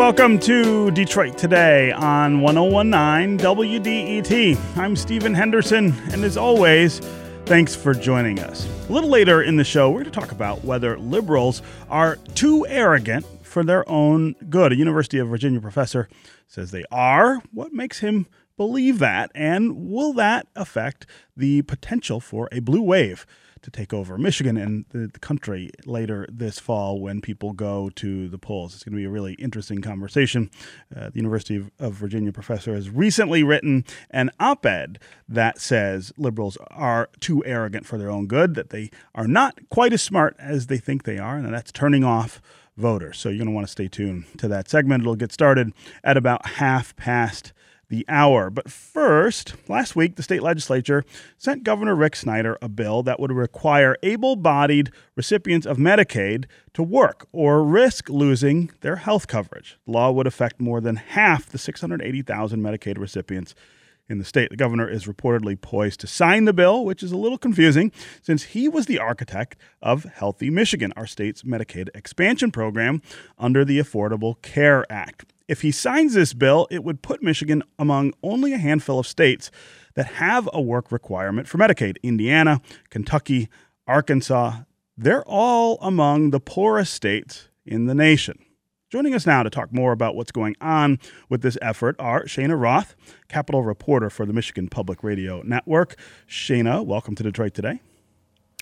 Welcome to Detroit Today on 1019 WDET. I'm Stephen Henderson, and as always, thanks for joining us. A little later in the show, we're going to talk about whether liberals are too arrogant for their own good. A University of Virginia professor says they are. What makes him believe that? And will that affect the potential for a blue wave? To take over Michigan and the, country later this fall when people go to the polls. It's going to be a really interesting conversation. Uh, the University of, of, Virginia professor has recently written an op ed that says liberals are too arrogant for their own good, that they are not quite as smart as they think they are, and that's turning off voters. So you're going to want to stay tuned to that segment. It'll get started at about half past the hour. But first, last week, the state legislature sent Governor Rick Snyder a bill that would require able bodied recipients of Medicaid to work or risk losing their health coverage. The law would affect more than half the 680,000 Medicaid recipients in the state. The governor is reportedly poised to sign the bill, which is a little confusing since he was the architect of Healthy Michigan, our state's Medicaid expansion program under the Affordable Care Act. If he signs this bill, it would put Michigan among only a handful of states that have a work requirement for Medicaid Indiana, Kentucky, Arkansas. They're all among the poorest states in the nation. Joining us now to talk more about what's going on with this effort are Cheyna Roth, Capitol reporter for the Michigan Public Radio Network. Cheyna, welcome to Detroit today.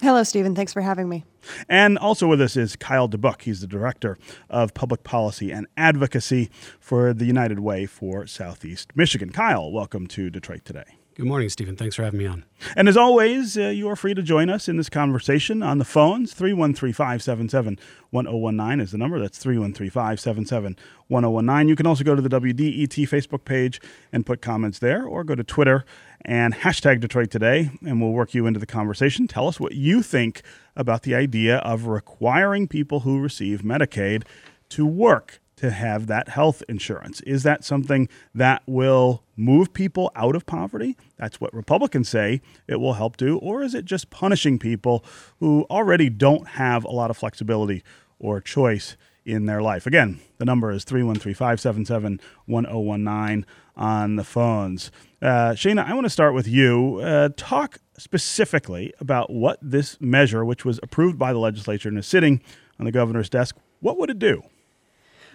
Hello, Stephen. Thanks for having me. And also with us is Kyle DeBuck. He's the Director of Public Policy and Advocacy for the United Way for Southeast Michigan. Kyle, welcome to Detroit today. Good morning, Stephen. Thanks for having me on. And as always, uh, you are free to join us in this conversation on the phones. 313 577 1019 is the number. That's 313 577 1019. You can also go to the WDET Facebook page and put comments there, or go to Twitter and hashtag Detroit Today, and we'll work you into the conversation. Tell us what you think about the idea of requiring people who receive Medicaid to work to have that health insurance. Is that something that will move people out of poverty? That's what Republicans say it will help do. Or is it just punishing people who already don't have a lot of flexibility or choice in their life? Again, the number is 313 577 1019 on the phones. Uh, Cheyna, I want to start with you. Uh, talk specifically about what this measure, which was approved by the legislature and is sitting on the governor's desk, what would it do?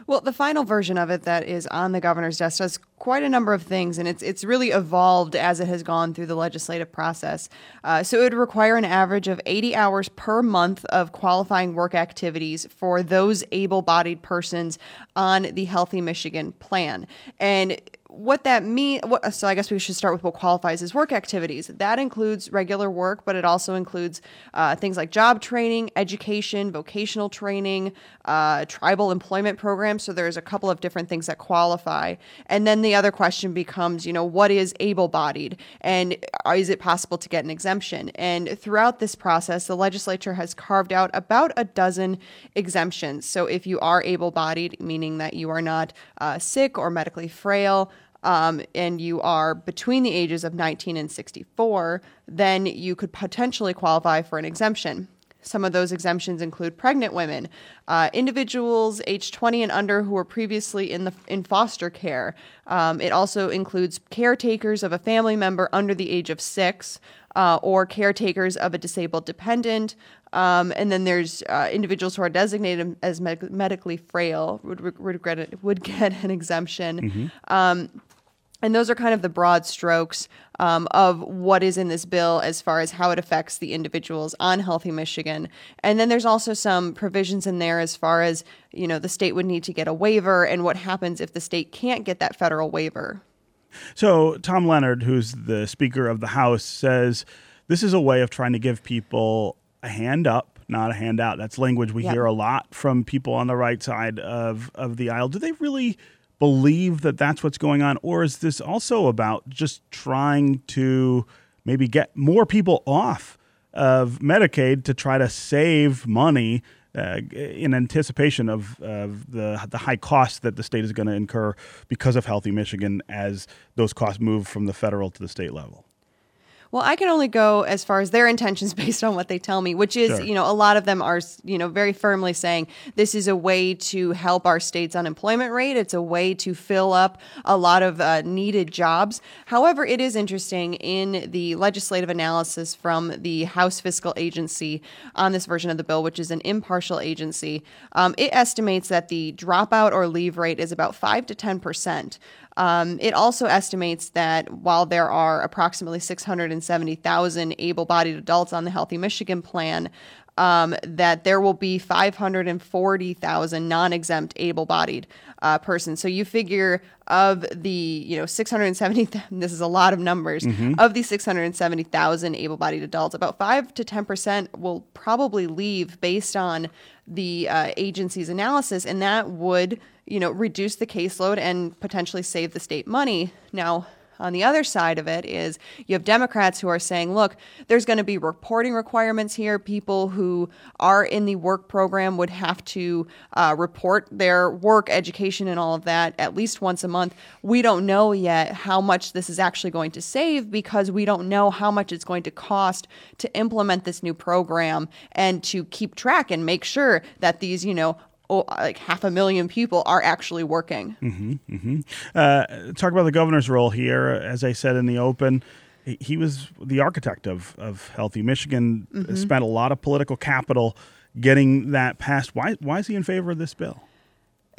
Well, the final version of it that is on the governor's desk does quite a number of things, and it's it's really evolved as it has gone through the legislative process. Uh, so it would require an average of 80 hours per month of qualifying work activities for those able-bodied persons on the Healthy Michigan plan, and what that means, so I guess we should start with what qualifies as work activities. That includes regular work, but it also includes uh, things like job training, education, vocational training, uh, tribal employment programs. So there's a couple of different things that qualify. And then the other question becomes, you know, what is able bodied and is it possible to get an exemption? And throughout this process, the legislature has carved out about a dozen exemptions. So if you are able bodied, meaning that you are not uh, sick or medically frail, um, and you are between the ages of 19 and 64, then you could potentially qualify for an exemption. Some of those exemptions include pregnant women, uh, individuals age 20 and under who were previously in the in foster care. Um, it also includes caretakers of a family member under the age of six, uh, or caretakers of a disabled dependent. Um, and then there's uh, individuals who are designated as med- medically frail would, would, would get an exemption. Mm-hmm. Um, and those are kind of the broad strokes um, of what is in this bill as far as how it affects the individuals on Healthy Michigan. And then there's also some provisions in there as far as, you know, the state would need to get a waiver and what happens if the state can't get that federal waiver. So, Tom Leonard, who's the Speaker of the House, says this is a way of trying to give people a hand up, not a handout. That's language we yep. hear a lot from people on the right side of, of the aisle. Do they really believe that that's what's going on? Or is this also about just trying to maybe get more people off of Medicaid to try to save money uh, in anticipation of, of the, the high costs that the state is going to incur because of Healthy Michigan as those costs move from the federal to the state level? Well, I can only go as far as their intentions based on what they tell me, which is, Sure. you know, a lot of them are, you know, very firmly saying this is a way to help our state's unemployment rate. It's a way to fill up a lot of uh, needed jobs. However, it is interesting in the legislative analysis from the House Fiscal Agency on this version of the bill, which is an impartial agency. Um, it estimates that the dropout or leave rate is about 5 to 10 percent. Um, it also estimates that while there are approximately 670,000 able bodied adults on the Healthy Michigan plan, um, that there will be 540,000 non-exempt able-bodied uh, persons. So you figure of the you know 670 this is a lot of numbers of these 670,000 able-bodied adults about 5 to 10% will probably leave based on the uh, agency's analysis and that would you know reduce the caseload and potentially save the state money now on the other side of it is you have Democrats who are saying, look, there's going to be reporting requirements here. People who are in the work program would have to uh, report their work, education, and all of that at least once a month. We don't know yet how much this is actually going to save because we don't know how much it's going to cost to implement this new program and to keep track and make sure that these, you know, like half a million people are actually working. Uh, talk about the governor's role here. As I said in the open, he, he was the architect of, of Healthy Michigan, Mm-hmm. spent a lot of political capital getting that passed. Why, why is he in favor of this bill?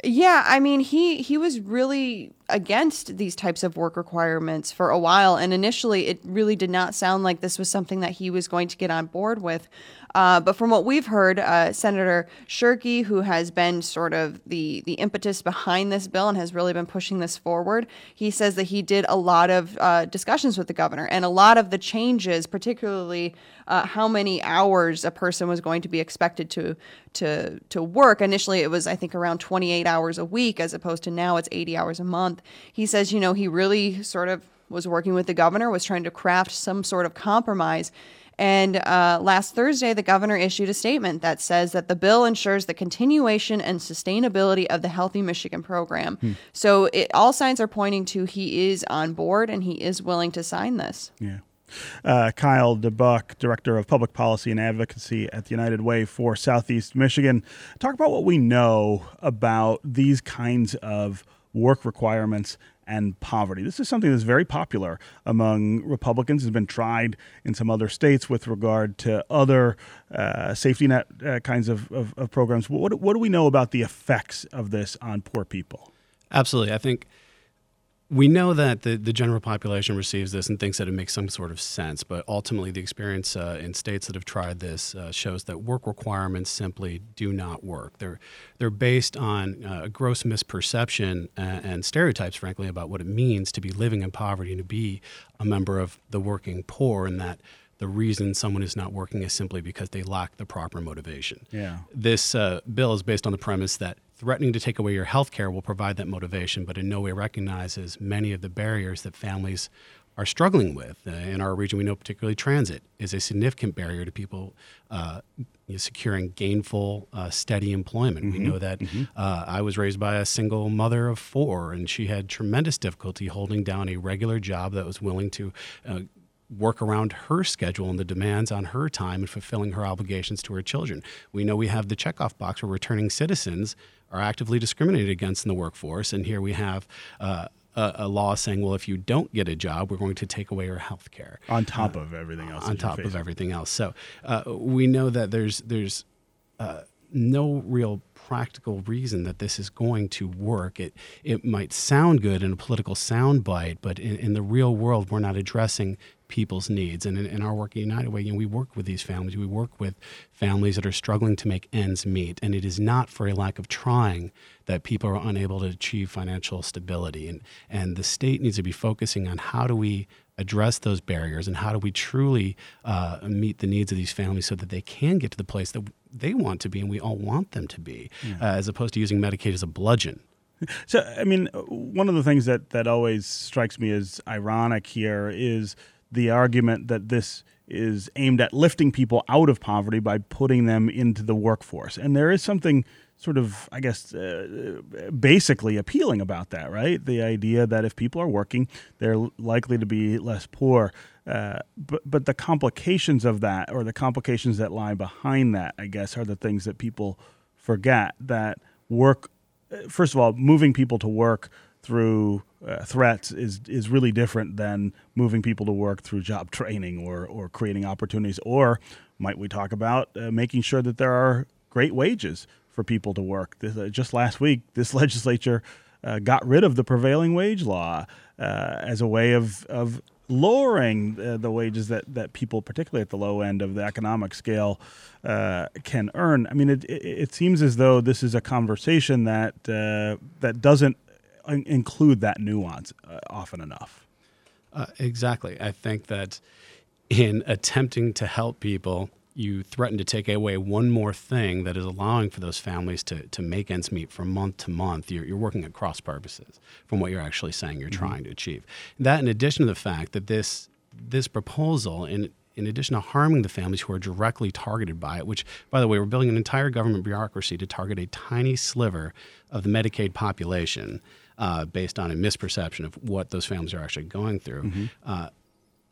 Yeah, I mean, he he was really against these types of work requirements for a while, and initially, it really did not sound like this was something that he was going to get on board with. Uh, but from what we've heard, uh, Senator Shirkey, who has been sort of the the impetus behind this bill and has really been pushing this forward, he says that he did a lot of uh, discussions with the governor, and a lot of the changes, particularly uh, how many hours a person was going to be expected to to to work. Initially, it was I think around 28 hours a week, as opposed to now it's 80 hours a month. He says, you know, he really sort of was working with the governor, was trying to craft some sort of compromise. And uh, last Thursday, the governor issued a statement that says that the bill ensures the continuation and sustainability of the Healthy Michigan program. So it, all signs are pointing to he is on board and he is willing to sign this. Yeah. Uh, Kyle DeBuck, Director of Public Policy and Advocacy at the United Way for Southeast Michigan. Talk about what we know about these kinds of work requirements and poverty. This is something that's very popular among Republicans, has been tried in some other states with regard to other uh, safety net uh, kinds of, of, of programs. What, what do we know about the effects of this on poor people? Absolutely. I think we know that the, the general population receives this and thinks that it makes some sort of sense, but ultimately, the experience uh, in states that have tried this uh, shows that work requirements simply do not work. They're they're based on uh, a gross misperception and, and stereotypes, frankly, about what it means to be living in poverty and to be a member of the working poor, and that the reason someone is not working is simply because they lack the proper motivation. Yeah. This uh, bill is based on the premise that threatening to take away your health care will provide that motivation, but in no way recognizes many of the barriers that families are struggling with. Uh, in our region, we know particularly transit is a significant barrier to people uh, you know, securing gainful, uh, steady employment. We know that uh, I was raised by a single mother of four, and she had tremendous difficulty holding down a regular job that was willing to uh, work around her schedule and the demands on her time and fulfilling her obligations to her children. We know we have the checkoff box where returning citizens are actively discriminated against in the workforce, and here we have uh, a, a law saying, well, if you don't get a job, we're going to take away your health care On top of everything else. on top of everything else. So uh, we know that there's there's uh, no real practical reason that this is going to work. It it might sound good in a political soundbite, but in, in the real world, we're not addressing people's needs. And in, in our work at United Way, you know, we work with these families. We work with families that are struggling to make ends meet, and it is not for a lack of trying that people are unable to achieve financial stability. And and the state needs to be focusing on how do we address those barriers and how do we truly uh, meet the needs of these families so that they can get to the place that they want to be and we all want them to be, uh, as opposed to using Medicaid as a bludgeon. So, I mean, one of the things that, that always strikes me as ironic here is the argument that this is aimed at lifting people out of poverty by putting them into the workforce. And there is something sort of, I guess, uh, basically appealing about that, right? The idea that if people are working, they're likely to be less poor. Uh, but but the complications of that, or the complications that lie behind that, I guess, are the things that people forget. That work, uh, first of all, moving people to work through uh, threats is is really different than moving people to work through job training or or creating opportunities. Or might we talk about uh, making sure that there are great wages for people to work. This, uh, just last week, this legislature uh, got rid of the prevailing wage law uh, as a way of, of lowering uh, the wages that, that people, particularly at the low end of the economic scale, can earn. I mean, it, it, it, seems as though this is a conversation that that doesn't include that nuance often enough. exactly. I think that in attempting to help people you threaten to take away one more thing that is allowing for those families to, to make ends meet from month to month, you're, you're working at cross purposes from what you're actually saying you're mm-hmm. trying to achieve. That, in addition to the fact that this this proposal, in in addition to harming the families who are directly targeted by it, which, by the way, we're building an entire government bureaucracy to target a tiny sliver of the Medicaid population uh, based on a misperception of what those families are actually going through. Mm-hmm. Uh,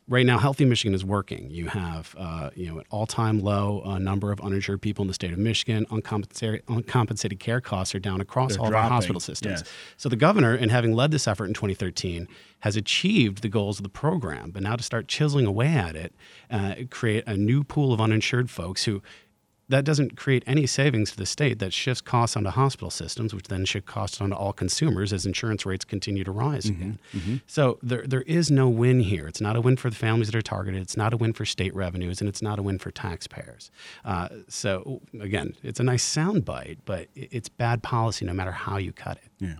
right now, Healthy Michigan is working. You have uh, you know an all-time low uh, number of uninsured people in the state of Michigan. Uncompensated, uncompensated care costs are down across They're all dropping. of our hospital systems. Yes. So the governor, in having led this effort in 2013, has achieved the goals of the program. But now to start chiseling away at it, uh, create a new pool of uninsured folks who that doesn't create any savings to the state. That shifts costs onto hospital systems, which then should cost onto all consumers as insurance rates continue to rise mm-hmm, again. Mm-hmm. So there, there is no win here. It's not a win for the families that are targeted. It's not a win for state revenues, and it's not a win for taxpayers. Uh, so again, it's a nice soundbite, but it's bad policy no matter how you cut it. Yeah.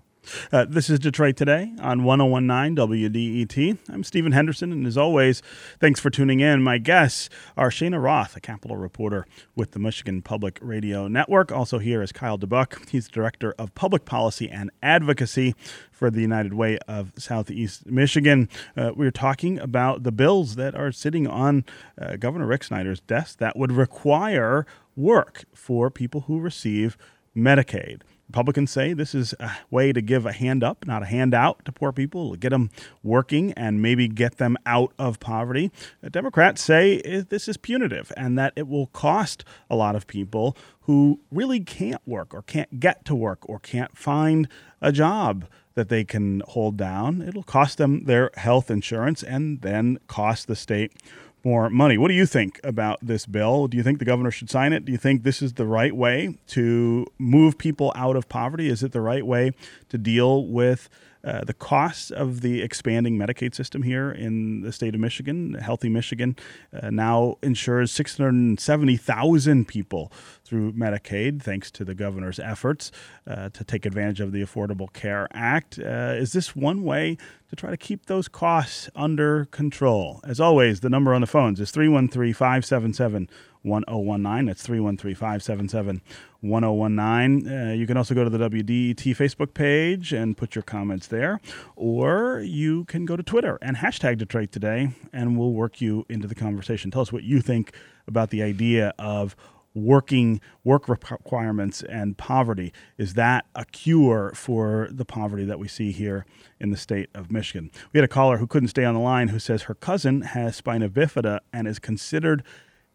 Uh, this is Detroit Today on 1019 WDET. I'm Stephen Henderson, and as always, thanks for tuning in. My guests are Cheyna Roth, a Capitol reporter with the Michigan Public Radio Network. Also, here is Kyle DeBuck. He's Director of Public Policy and Advocacy for the United Way of Southeast Michigan. Uh, we are talking about the bills that are sitting on uh, Governor Rick Snyder's desk that would require work for people who receive Medicaid. Republicans say this is a way to give a hand up, not a handout to poor people, get them working and maybe get them out of poverty. The Democrats say this is punitive and that it will cost a lot of people who really can't work or can't get to work or can't find a job that they can hold down. It'll cost them their health insurance and then cost the state more money. What do you think about this bill? Do you think the governor should sign it? Do you think this is the right way to move people out of poverty? Is it the right way to deal with uh, the costs of the expanding Medicaid system here in the state of Michigan. Healthy Michigan uh, now insures 670,000 people through Medicaid, thanks to the governor's efforts uh, to take advantage of the Affordable Care Act. Uh, is this one way to try to keep those costs under control? As always, the number on the phones is 313 577 1019. That's 313 577 1019. Uh, you can also go to the WDET Facebook page and put your comments there, or you can go to Twitter and hashtag Detroit Today, and we'll work you into the conversation. Tell us what you think about the idea of working work requirements and poverty is that a cure for the poverty that we see here in the state of michigan we had a caller who couldn't stay on the line who says her cousin has spina bifida and is considered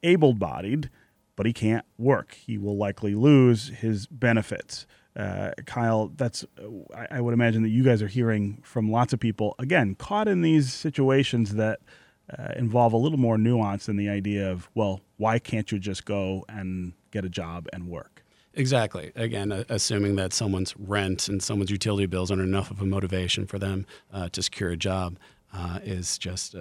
able bodied, but he can't work. He will likely lose his benefits. Uh, Kyle, that's I, I, would imagine that you guys are hearing from lots of people again caught in these situations that uh, involve a little more nuance than the idea of well, why can't you just go and get a job and work? Exactly. Again, uh, assuming that someone's rent and someone's utility bills aren't enough of a motivation for them uh, to secure a job uh, is just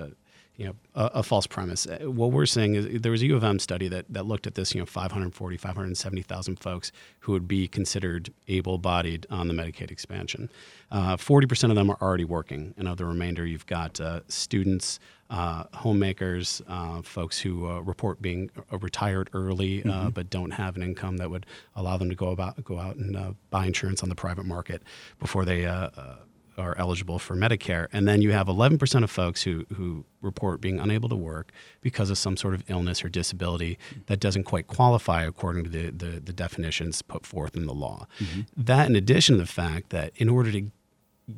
you know, a, a, false premise. Uh, what we're saying is there was a U of M study that, that looked at this, you know, 540, 570,000 folks who would be considered able-bodied on the Medicaid expansion. Uh, 40% of them are already working, and of the remainder, you've got uh, students, uh, homemakers, uh, folks who uh, report being retired early mm-hmm. but don't have an income that would allow them to go about go out and buy insurance on the private market before they are eligible for Medicare, and then you have 11% of folks who who report being unable to work because of some sort of illness or disability that doesn't quite qualify according to the the, the definitions put forth in the law. Mm-hmm. That, in addition to the fact that in order to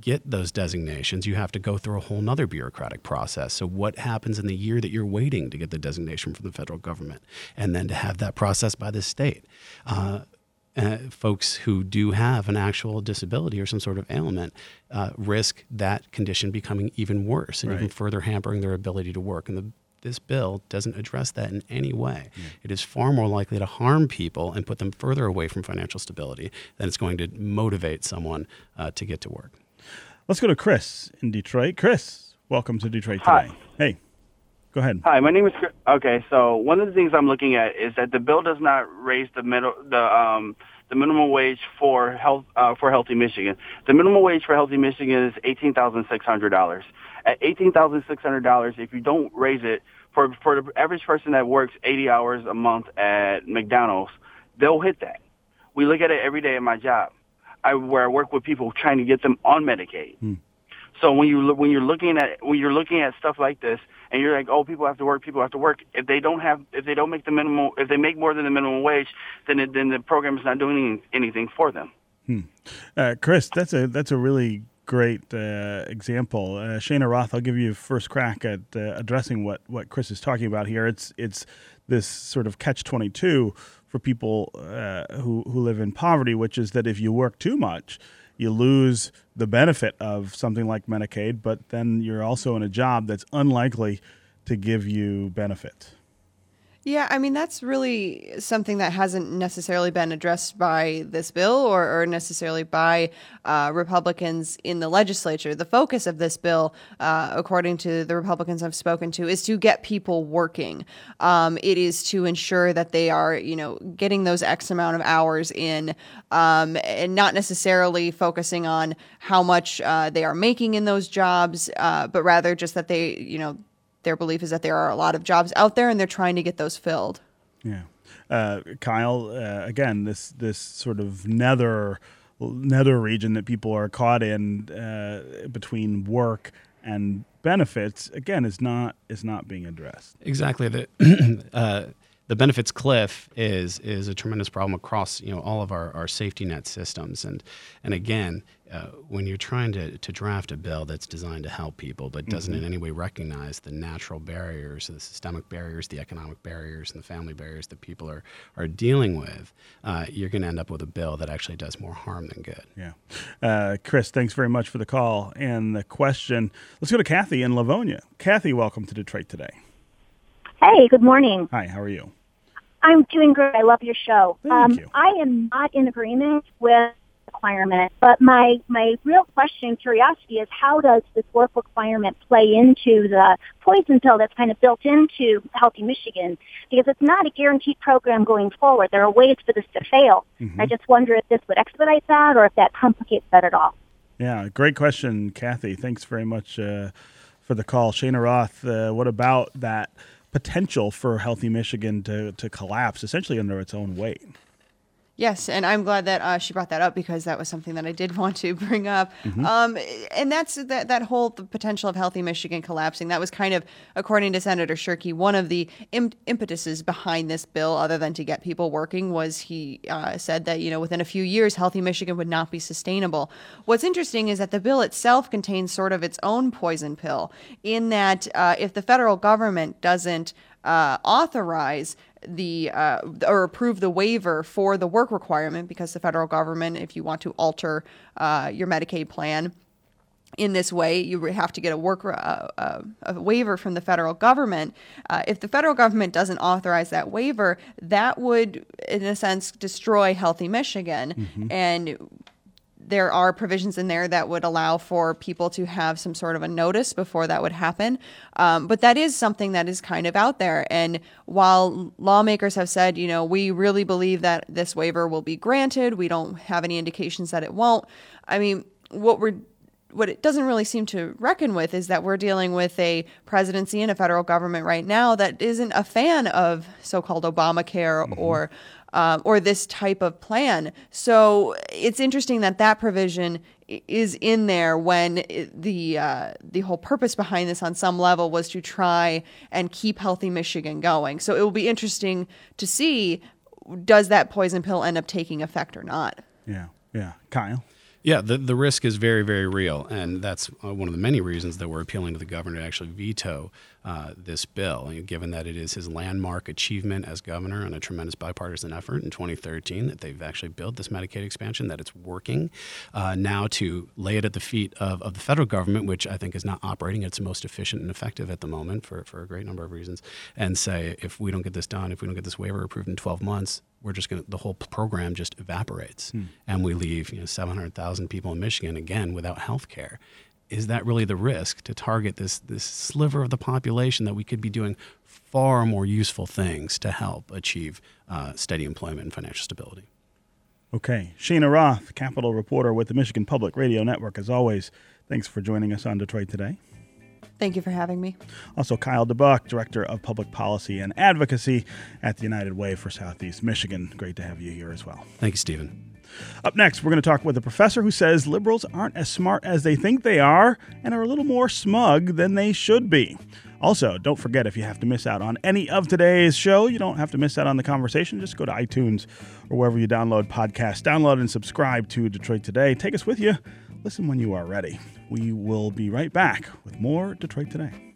get those designations, you have to go through a whole nother bureaucratic process. So, what happens in the year that you're waiting to get the designation from the federal government, and then to have that process by the state? Uh, uh, folks who do have an actual disability or some sort of ailment uh, risk that condition becoming even worse and right. even further hampering their ability to work. And the, this bill doesn't address that in any way. Mm. It is far more likely to harm people and put them further away from financial stability than it's going to motivate someone uh, to get to work. Let's go to Chris in Detroit. Chris, welcome to Detroit today. Hi. Hey, go ahead. Hi, my name is Chris. Okay, so one of the things I'm looking at is that the bill does not raise the middle the um the minimum wage for health uh, for Healthy Michigan. The minimum wage for Healthy Michigan is eighteen thousand six hundred dollars. At eighteen thousand six hundred dollars, if you don't raise it for for the average person that works eighty hours a month at McDonald's, they'll hit that. We look at it every day at my job. I, where I work with people trying to get them on Medicaid. Hmm. So when you when you're looking at when you're looking at stuff like this, and you're like, oh, people have to work, people have to work. If they don't have, if they don't make the minimum, if they make more than the minimum wage, then it, then the program is not doing anything for them. Hmm. Uh, Chris, that's a that's a really great uh, example. Uh, Cheyna Roth, I'll give you first crack at uh, addressing what what Chris is talking about here. It's it's this sort of catch twenty two for people uh, who who live in poverty, which is that if you work too much, you lose the benefit of something like Medicaid, but then you're also in a job that's unlikely to give you benefit. Yeah, I mean, that's really something that hasn't necessarily been addressed by this bill or, or necessarily by uh, Republicans in the legislature. The focus of this bill, uh, according to the Republicans I've spoken to, is to get people working. Um, it is to ensure that they are, you know, getting those X amount of hours in um, and not necessarily focusing on how much uh, they are making in those jobs, uh, but rather just that they, you know, their belief is that there are a lot of jobs out there and they're trying to get those filled. Yeah. Uh, Kyle, uh, again, this this sort of nether nether region that people are caught in uh, between work and benefits again is not is not being addressed. Exactly. The uh, the benefits cliff is is a tremendous problem across you know all of our, our safety net systems and and again uh, when you're trying to, to draft a bill that's designed to help people but doesn't mm-hmm. in any way recognize the natural barriers the systemic barriers the economic barriers and the family barriers that people are are dealing with uh, you're going to end up with a bill that actually does more harm than good yeah uh, Chris thanks very much for the call and the question let's go to Kathy in Livonia Kathy welcome to Detroit today Hey, good morning. Hi, how are you? I'm doing great. I love your show. Thank um, you. I am not in agreement with requirement, but my my real question, curiosity, is how does this work requirement play into the poison pill that's kind of built into Healthy Michigan? Because it's not a guaranteed program going forward. There are ways for this to fail. Mm-hmm. I just wonder if this would expedite that or if that complicates that at all. Yeah, great question, Kathy. Thanks very much uh, for the call, Cheyna Roth. Uh, what about that? Potential for Healthy Michigan to, to collapse essentially under its own weight. Yes, and I'm glad that uh, she brought that up because that was something that I did want to bring up. Mm-hmm. Um, and that's that that whole potential of healthy Michigan collapsing. That was kind of, according to Senator Shirkey, one of the Im- impetuses behind this bill, other than to get people working, was he uh, said that you know within a few years, healthy Michigan would not be sustainable. What's interesting is that the bill itself contains sort of its own poison pill, in that uh, if the federal government doesn't uh, authorize the uh, or approve the waiver for the work requirement because the federal government, if you want to alter uh, your Medicaid plan in this way, you would have to get a work uh, uh, a waiver from the federal government. Uh, if the federal government doesn't authorize that waiver, that would, in a sense, destroy Healthy Michigan mm-hmm. and there are provisions in there that would allow for people to have some sort of a notice before that would happen. Um, but that is something that is kind of out there. And while lawmakers have said, you know, we really believe that this waiver will be granted, we don't have any indications that it won't. I mean, what we're what it doesn't really seem to reckon with is that we're dealing with a presidency and a federal government right now that isn't a fan of so-called Obamacare mm-hmm. or uh, or this type of plan. So it's interesting that that provision is in there when the uh, the whole purpose behind this on some level was to try and keep healthy Michigan going. So it will be interesting to see does that poison pill end up taking effect or not. Yeah, yeah, Kyle. Yeah, the, the risk is very, very real. And that's uh, one of the many reasons that we're appealing to the governor to actually veto uh, this bill, given that it is his landmark achievement as governor and a tremendous bipartisan effort in 2013 that they've actually built this Medicaid expansion, that it's working. Uh, now to lay it at the feet of, of the federal government, which I think is not operating at its most efficient and effective at the moment for, for a great number of reasons, and say, if we don't get this done, if we don't get this waiver approved in 12 months, we're just going to, the whole program just evaporates hmm. and we leave you know 700,000 people in Michigan again without health care. Is that really the risk to target this, this sliver of the population that we could be doing far more useful things to help achieve uh, steady employment and financial stability? Okay. Cheyna Roth, Capitol reporter with the Michigan Public Radio Network, as always, thanks for joining us on Detroit Today. Thank you for having me. Also, Kyle DeBuck, Director of Public Policy and Advocacy at the United Way for Southeast Michigan. Great to have you here as well. Thank you, Stephen. Up next, we're going to talk with a professor who says liberals aren't as smart as they think they are and are a little more smug than they should be. Also, don't forget if you have to miss out on any of today's show, you don't have to miss out on the conversation. Just go to iTunes or wherever you download podcasts. Download and subscribe to Detroit Today. Take us with you. Listen when you are ready. We will be right back with more Detroit Today.